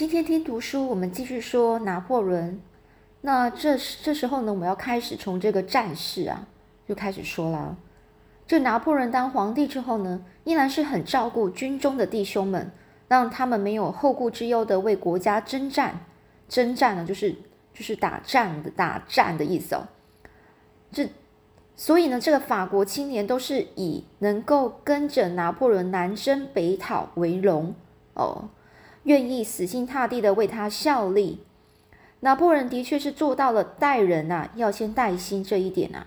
今天听读书，我们继续说拿破仑。那这这时候呢，我们要开始从这个战事啊，就开始说了。这拿破仑当皇帝之后呢，依然是很照顾军中的弟兄们，让他们没有后顾之忧的为国家征战。征战呢，就是就是打仗的打战的意思哦。这所以呢，这个法国青年都是以能够跟着拿破仑南征北讨为荣哦，愿意死心塌地的为他效力。拿破仑的确是做到了待人呐要先带心这一点啊。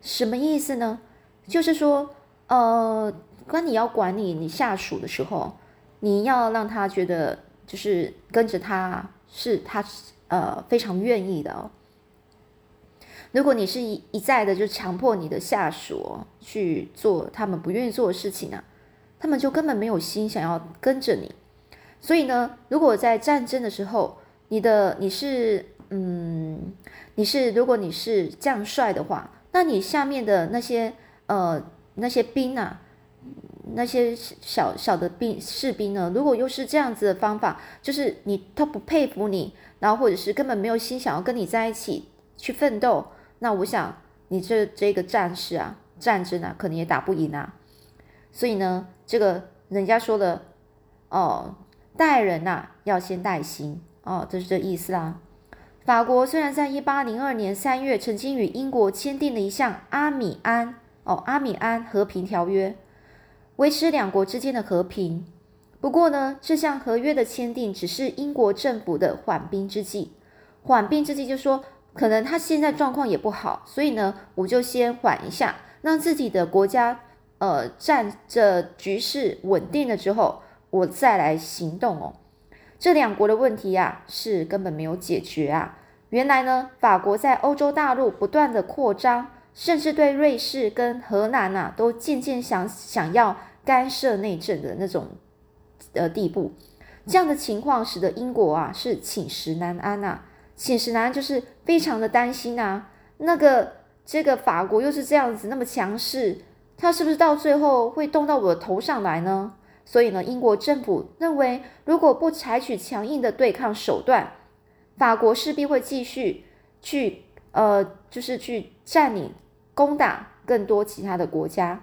什么意思呢？就是说，呃，当你要管理你下属的时候，你要让他觉得就是跟着他是他呃非常愿意的哦。如果你是一一再的就强迫你的下属去做他们不愿意做的事情啊，他们就根本没有心想要跟着你。所以呢，如果在战争的时候，你的你是嗯，你是如果你是将帅的话，那你下面的那些呃那些兵啊，那些小小的兵士兵呢，如果又是这样子的方法，就是你他不佩服你，然后或者是根本没有心想要跟你在一起去奋斗。那我想，你这这个战士啊，战争啊，可能也打不赢啊。所以呢，这个人家说的哦，待人呐要先待心哦，这是这意思啦。法国虽然在一八零二年三月曾经与英国签订了一项阿米安哦阿米安和平条约，维持两国之间的和平。不过呢，这项合约的签订只是英国政府的缓兵之计。缓兵之计就说。可能他现在状况也不好，所以呢，我就先缓一下，让自己的国家呃战这局势稳定了之后，我再来行动哦。这两国的问题啊，是根本没有解决啊。原来呢，法国在欧洲大陆不断的扩张，甚至对瑞士跟荷兰啊，都渐渐想想要干涉内政的那种呃地步。这样的情况使得英国啊是寝食难安呐。寝食难安就是非常的担心啊，那个这个法国又是这样子那么强势，他是不是到最后会动到我的头上来呢？所以呢，英国政府认为，如果不采取强硬的对抗手段，法国势必会继续去呃，就是去占领、攻打更多其他的国家。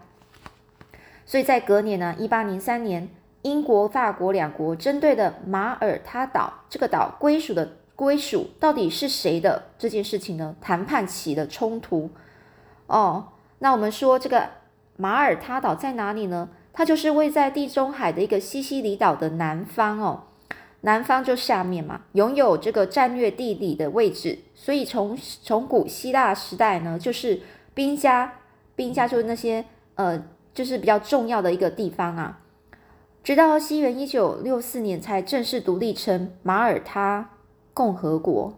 所以在隔年呢，一八零三年，英国、法国两国针对的马耳他岛这个岛归属的。归属到底是谁的这件事情呢？谈判起了冲突哦。那我们说这个马耳他岛在哪里呢？它就是位在地中海的一个西西里岛的南方哦。南方就下面嘛，拥有这个战略地理的位置。所以从从古希腊时代呢，就是兵家，兵家就是那些呃，就是比较重要的一个地方啊。直到西元一九六四年才正式独立成马耳他。共和国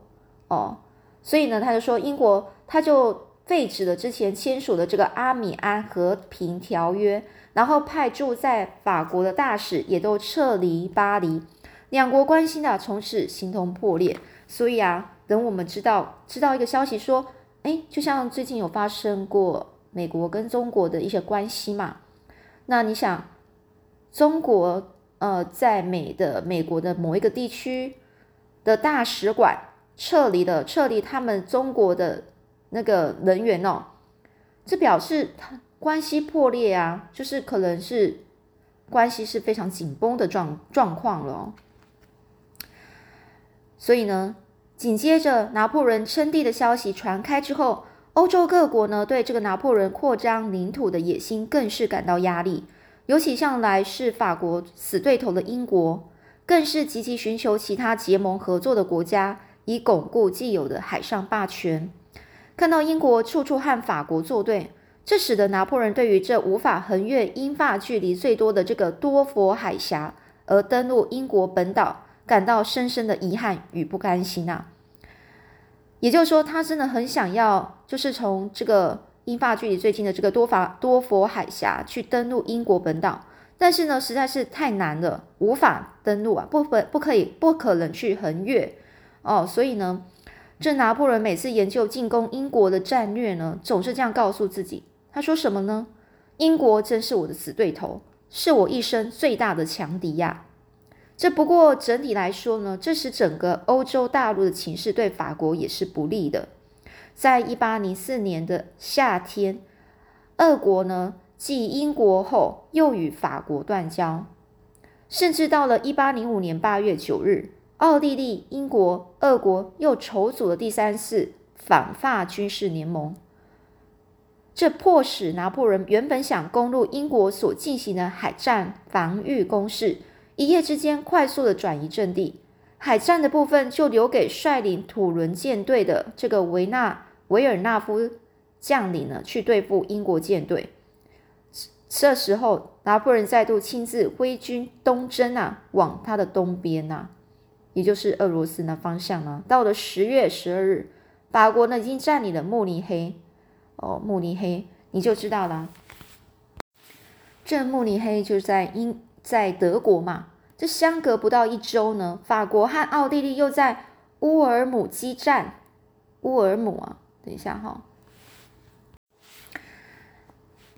哦，所以呢，他就说英国他就废止了之前签署的这个阿米安和平条约，然后派驻在法国的大使也都撤离巴黎，两国关系呢从此形同破裂。所以啊，等我们知道知道一个消息说，哎，就像最近有发生过美国跟中国的一些关系嘛，那你想，中国呃在美的美国的某一个地区。的大使馆撤离了，撤离他们中国的那个人员哦，这表示他关系破裂啊，就是可能是关系是非常紧绷的状状况了。所以呢，紧接着拿破仑称帝的消息传开之后，欧洲各国呢对这个拿破仑扩张领土的野心更是感到压力，尤其向来是法国死对头的英国。更是积极寻求其他结盟合作的国家，以巩固既有的海上霸权。看到英国处处和法国作对，这使得拿破仑对于这无法横越英法距离最多的这个多佛海峡而登陆英国本岛，感到深深的遗憾与不甘心啊！也就是说，他真的很想要，就是从这个英法距离最近的这个多法多佛海峡去登陆英国本岛。但是呢，实在是太难了，无法登陆啊，不不不可以，不可能去横越哦。所以呢，这拿破仑每次研究进攻英国的战略呢，总是这样告诉自己。他说什么呢？英国真是我的死对头，是我一生最大的强敌呀。这不过整体来说呢，这使整个欧洲大陆的情势对法国也是不利的。在一八零四年的夏天，俄国呢继英国后又与法国断交，甚至到了一八零五年八月九日，奥地利、英国、俄国又筹组了第三次反法军事联盟。这迫使拿破仑原本想攻入英国所进行的海战防御攻势，一夜之间快速的转移阵地。海战的部分就留给率领土伦舰队的这个维纳维尔纳夫将领呢去对付英国舰队。这时候，拿破仑再度亲自挥军东征啊，往他的东边呐，也就是俄罗斯的方向呢。到了十月十二日，法国呢已经占领了慕尼黑。哦，慕尼黑，你就知道了。这慕尼黑就是在英，在德国嘛。这相隔不到一周呢，法国和奥地利又在乌尔姆激战。乌尔姆啊，等一下哈，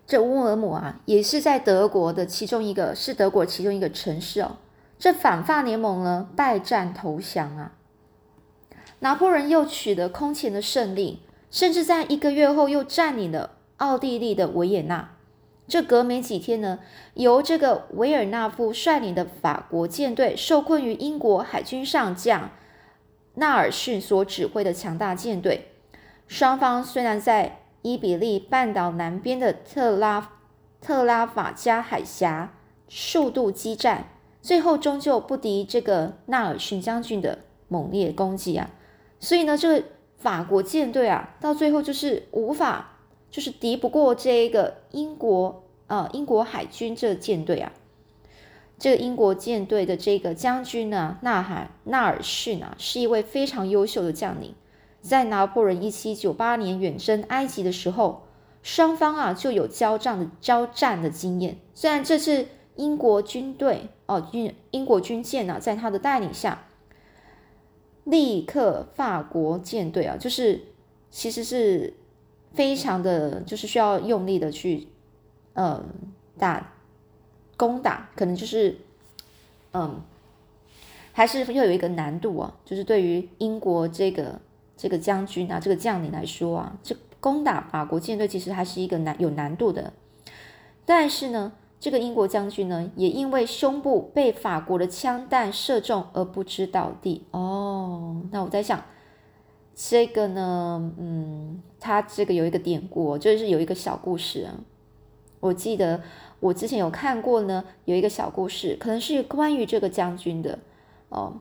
这乌尔姆啊，也是在德国的其中一个，是德国其中一个城市哦。这反法联盟呢，败战投降啊。拿破仑又取得空前的胜利。甚至在一个月后又占领了奥地利的维也纳。这隔没几天呢，由这个维尔纳夫率领的法国舰队受困于英国海军上将纳尔逊所指挥的强大舰队。双方虽然在伊比利半岛南边的特拉特拉法加海峡数度激战，最后终究不敌这个纳尔逊将军的猛烈攻击啊！所以呢，这个。法国舰队啊，到最后就是无法，就是敌不过这个英国呃英国海军这舰队啊。这个英国舰队的这个将军呢，纳海纳尔逊啊，是一位非常优秀的将领。在拿破仑一七九八年远征埃及的时候，双方啊就有交战的交战的经验。虽然这次英国军队哦英英国军舰呢，在他的带领下。立刻，法国舰队啊，就是其实是非常的，就是需要用力的去，嗯，打攻打，可能就是，嗯，还是又有一个难度啊，就是对于英国这个这个将军啊，这个将领来说啊，这攻打法国舰队其实还是一个难有难度的，但是呢。这个英国将军呢，也因为胸部被法国的枪弹射中而不知倒地。哦，那我在想，这个呢，嗯，他这个有一个典故，就是有一个小故事啊。我记得我之前有看过呢，有一个小故事，可能是关于这个将军的。哦，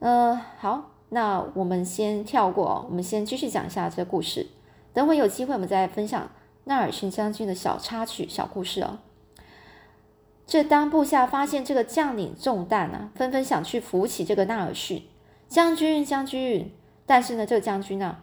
呃，好，那我们先跳过，我们先继续讲一下这个故事。等会有机会，我们再分享。纳尔逊将军的小插曲、小故事哦。这当部下发现这个将领中弹啊，纷纷想去扶起这个纳尔逊将军。将军，但是呢，这个将军呢，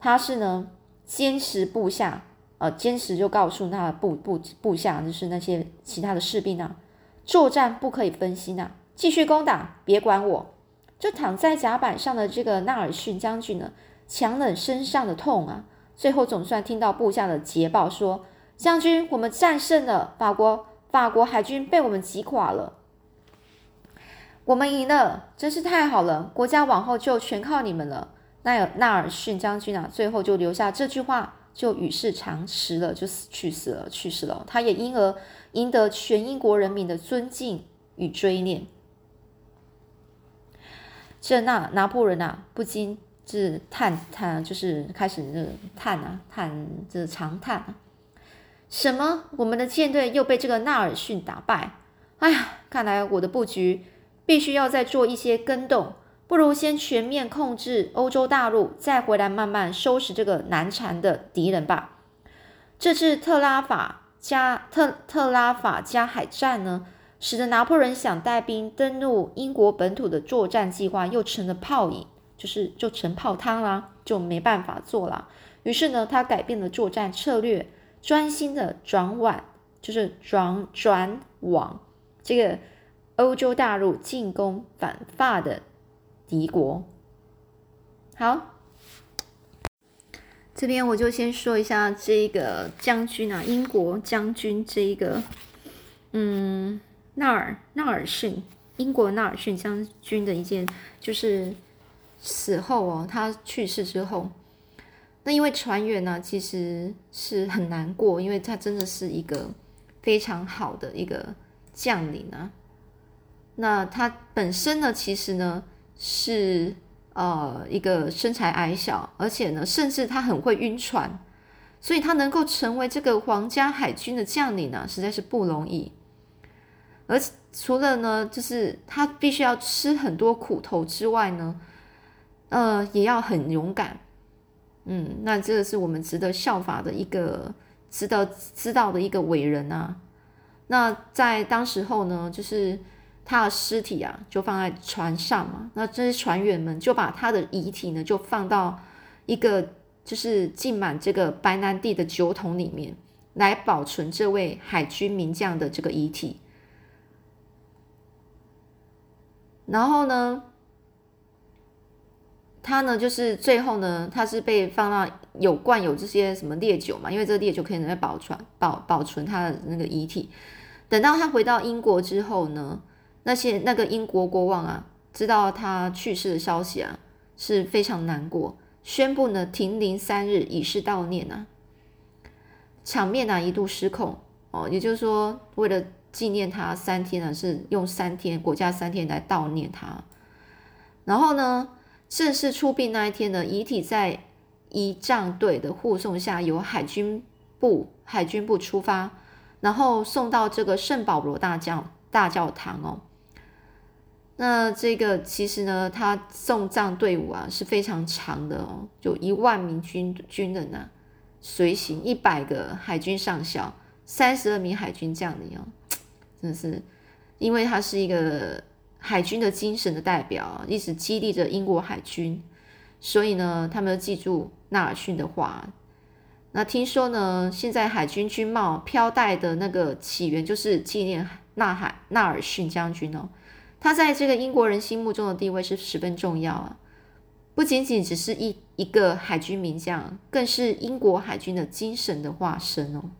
他是呢坚持部下，呃，坚持就告诉那部部部下，就是那些其他的士兵啊，作战不可以分心啊，继续攻打，别管我。就躺在甲板上的这个纳尔逊将军呢，强忍身上的痛啊。最后总算听到部下的捷报，说：“将军，我们战胜了法国，法国海军被我们击垮了，我们赢了，真是太好了！国家往后就全靠你们了。”那尔纳尔逊将军啊，最后就留下这句话，就与世长辞了，就死去世了，去世了。他也因而赢得全英国人民的尊敬与追念。这那拿破仑啊，不禁。是叹叹，就是开始这叹啊，叹这长叹啊。什么？我们的舰队又被这个纳尔逊打败？哎呀，看来我的布局必须要再做一些更动，不如先全面控制欧洲大陆，再回来慢慢收拾这个难缠的敌人吧。这次特拉法加特特拉法加海战呢，使得拿破仑想带兵登陆英国本土的作战计划又成了泡影。就是就成泡汤啦，就没办法做了。于是呢，他改变了作战策略，专心的转往，就是转转往这个欧洲大陆进攻反法的敌国。好，这边我就先说一下这个将军啊，英国将军这一个，嗯，纳尔纳尔逊，英国纳尔逊将军的一件，就是死后哦，他去世之后，那因为船员呢，其实是很难过，因为他真的是一个非常好的一个将领啊。那他本身呢，其实呢是呃一个身材矮小，而且呢，甚至他很会晕船。所以他能够成为这个皇家海军的将领呢，实在是不容易。而除了呢，就是他必须要吃很多苦头之外呢，呃，也要很勇敢。嗯，那这个是我们值得效法的一个值得知道的一个伟人啊。那在当时候呢，就是他的尸体啊，就放在船上嘛。那这些船员们就把他的遗体呢，就放到一个。就是浸满这个白兰地的酒桶里面，来保存这位海军名将的这个遗体。然后呢，他呢，就是最后呢，他是被放到有罐有这些什么烈酒嘛，因为这个烈酒可以拿来保存保保存他的那个遗体。等到他回到英国之后呢，那些那个英国国王啊，知道他去世的消息啊，是非常难过。宣布呢停灵三日以示悼念啊，场面呢一度失控哦，也就是说为了纪念他三天呢是用三天国家三天来悼念他，然后呢正式出殡那一天呢遗体在仪仗队的护送下由海军部海军部出发，然后送到这个圣保罗大教大教堂哦。那这个其实呢，他送葬队伍啊是非常长的哦，就一万名军军人呐，随行一百个海军上校，三十二名海军将领哦，真的是，因为他是一个海军的精神的代表，一直激励着英国海军，所以呢，他们记住纳尔逊的话。那听说呢，现在海军军帽飘带的那个起源就是纪念纳海纳尔逊将军哦。他在这个英国人心目中的地位是十分重要啊，不仅仅只是一一个海军名将，更是英国海军的精神的化身哦。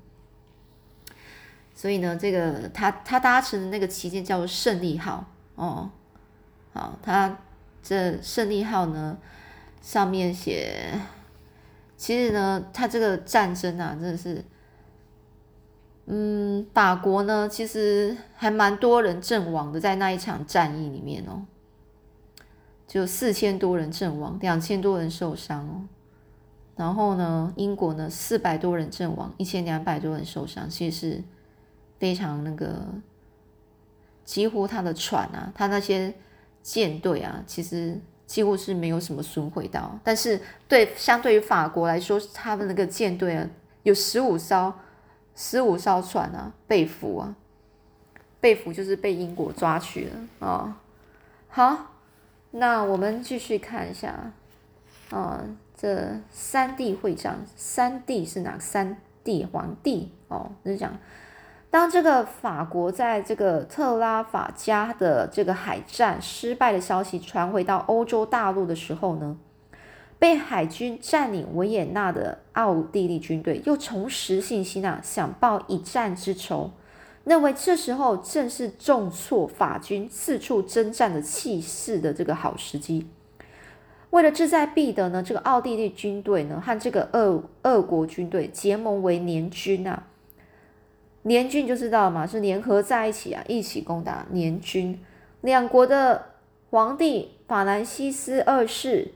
所以呢，这个他他搭乘的那个旗舰叫做胜利号哦，好，他这胜利号呢上面写，其实呢，他这个战争啊，真的是。嗯，法国呢，其实还蛮多人阵亡的，在那一场战役里面哦，就四千多人阵亡，两千多人受伤哦。然后呢，英国呢，四百多人阵亡，一千两百多人受伤，其实是非常那个，几乎他的船啊，他那些舰队啊，其实几乎是没有什么损毁到。但是对相对于法国来说，他的那个舰队啊，有十五艘。十五艘船啊，被俘啊，被俘就是被英国抓去了啊。好，那我们继续看一下啊，这三帝会战，三帝是哪三帝皇帝哦？就是讲，当这个法国在这个特拉法加的这个海战失败的消息传回到欧洲大陆的时候呢？被海军占领维也纳的奥地利军队又重拾信心啊，想报一战之仇，认为这时候正是重挫法军四处征战的气势的这个好时机。为了志在必得呢，这个奥地利军队呢和这个俄俄国军队结盟为联军啊，联军就知道嘛，是联合在一起啊，一起攻打联军。两国的皇帝法兰西斯二世。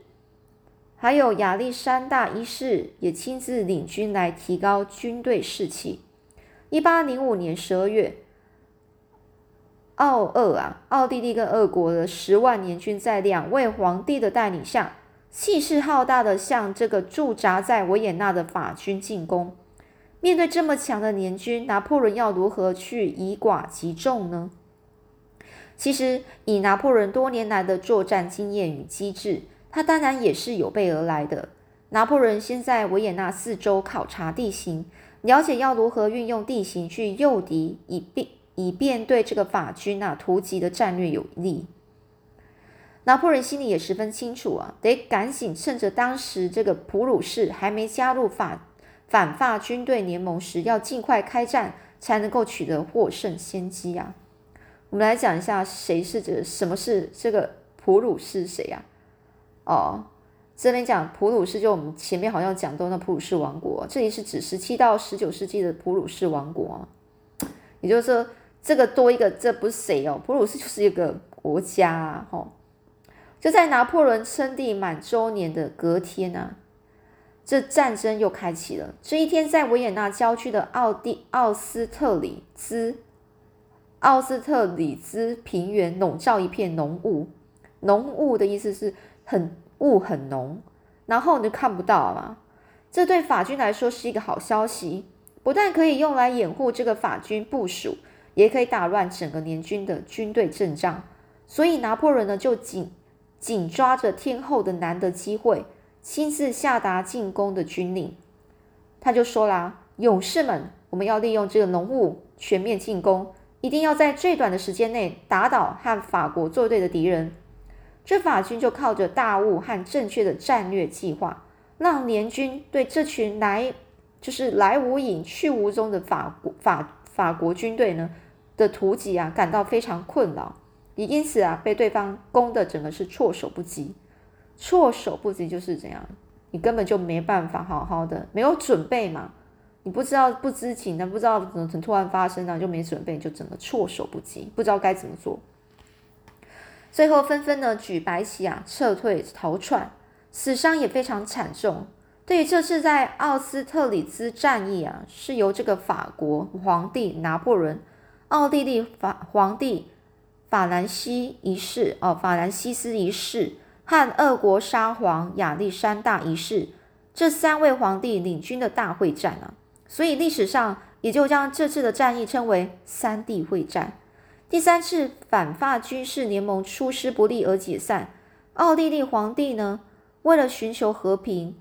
还有亚历山大一世也亲自领军来提高军队士气。一八零五年十二月，奥俄啊，奥地利跟俄国的十万联军在两位皇帝的带领下，气势浩大的向这个驻扎在维也纳的法军进攻。面对这么强的联军，拿破仑要如何去以寡击众呢？其实，以拿破仑多年来的作战经验与机智。他当然也是有备而来的。拿破仑先在维也纳四周考察地形，了解要如何运用地形去诱敌，以便以便对这个法军啊突击的战略有利。拿破仑心里也十分清楚啊，得赶紧趁着当时这个普鲁士还没加入法反法军队联盟时，要尽快开战，才能够取得获胜先机啊。我们来讲一下谁是这什么是这个普鲁士谁呀？哦，这边讲普鲁士，就我们前面好像讲到那普鲁士王国，这里是指十七到十九世纪的普鲁士王国。也就是说，这个多一个，这不是谁哦，普鲁士就是一个国家啊，吼。就在拿破仑称帝满周年的隔天啊，这战争又开启了。这一天，在维也纳郊区的奥地奥斯特里兹奥斯特里兹平原笼罩一片浓雾，浓雾的意思是很雾很浓，然后你就看不到嘛。这对法军来说是一个好消息。不但可以用来掩护这个法军部署，也可以打乱整个联军的军队阵仗。所以拿破仑呢，就紧紧抓着天后的难得机会，亲自下达进攻的军令。他就说啦：“勇士们，我们要利用这个浓雾全面进攻，一定要在最短的时间内打倒和法国作对的敌人。”这法军就靠着大雾和正确的战略计划，让联军对这群来。就是来无影去无踪的法国法法国军队呢的突击啊，感到非常困扰，也因此啊，被对方攻的整个是措手不及。措手不及就是怎样，你根本就没办法好好的，没有准备嘛，你不知道不知情的，不知道怎么突然发生啊，就没准备，就整个措手不及，不知道该怎么做。最后纷纷呢举白旗啊，撤退逃窜，死伤也非常惨重。对于这次在奥斯特里兹战役啊，是由这个法国皇帝拿破仑、奥地利法皇帝法兰西一世哦，法兰西斯一世和俄国沙皇亚历山大一世这三位皇帝领军的大会战啊，所以历史上也就将这次的战役称为三地会战。第三次反法军事联盟出师不利而解散，奥地利皇帝呢，为了寻求和平。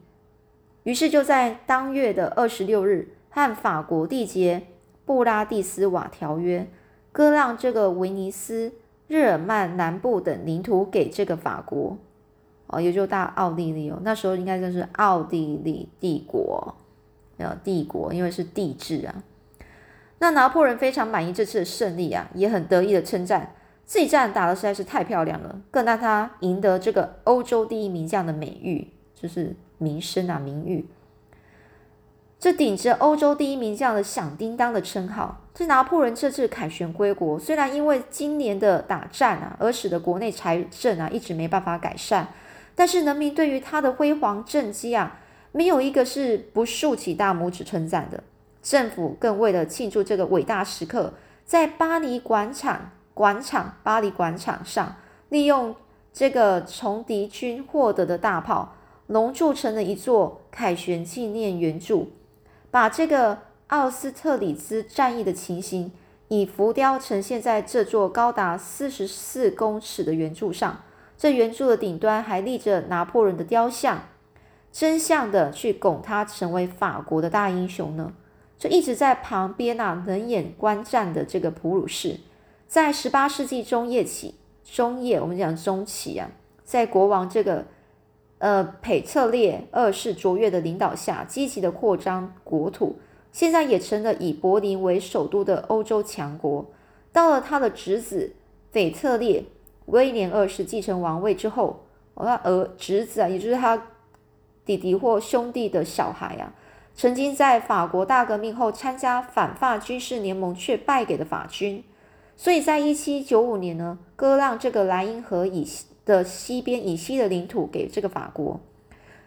于是就在当月的二十六日，和法国缔结布拉蒂斯瓦条约，割让这个威尼斯、日耳曼南部等领土给这个法国，哦，也就大奥地利哦。那时候应该就是奥地利帝国，呃，帝国，因为是帝制啊。那拿破仑非常满意这次的胜利啊，也很得意的称赞这一战打的实在是太漂亮了，更让他赢得这个欧洲第一名将的美誉，就是。名声啊，名誉，这顶着欧洲第一名将的响叮当的称号。这拿破仑这次凯旋归国，虽然因为今年的打战啊，而使得国内财政啊一直没办法改善，但是人民对于他的辉煌政绩啊，没有一个是不竖起大拇指称赞的。政府更为了庆祝这个伟大时刻，在巴黎广场广场巴黎广场上，利用这个从敌军获得的大炮。隆铸成了一座凯旋纪念圆柱，把这个奥斯特里兹战役的情形以浮雕呈现在这座高达四十四公尺的圆柱上。这圆柱的顶端还立着拿破仑的雕像，真相的去拱他成为法国的大英雄呢？这一直在旁边啊冷眼观战的这个普鲁士，在十八世纪中叶起，中叶我们讲中期啊，在国王这个。呃，佩特列二世卓越的领导下，积极的扩张国土，现在也成了以柏林为首都的欧洲强国。到了他的侄子斐特烈威廉二世继承王位之后，他儿侄子啊，也就是他弟弟或兄弟的小孩啊，曾经在法国大革命后参加反法军事联盟却败给了法军，所以在一七九五年呢，割让这个莱茵河以西。的西边以西的领土给这个法国。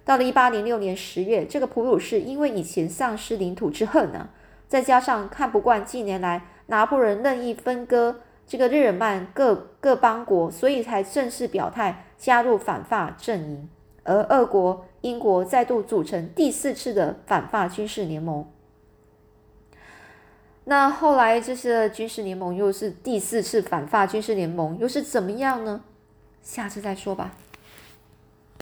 到了一八零六年十月，这个普鲁士因为以前丧失领土之恨呢，再加上看不惯近年来拿破仑任意分割这个日耳曼各各邦国，所以才正式表态加入反法阵营。而俄国、英国再度组成第四次的反法军事联盟。那后来这些军事联盟又是第四次反法军事联盟，又是怎么样呢？下次再说吧。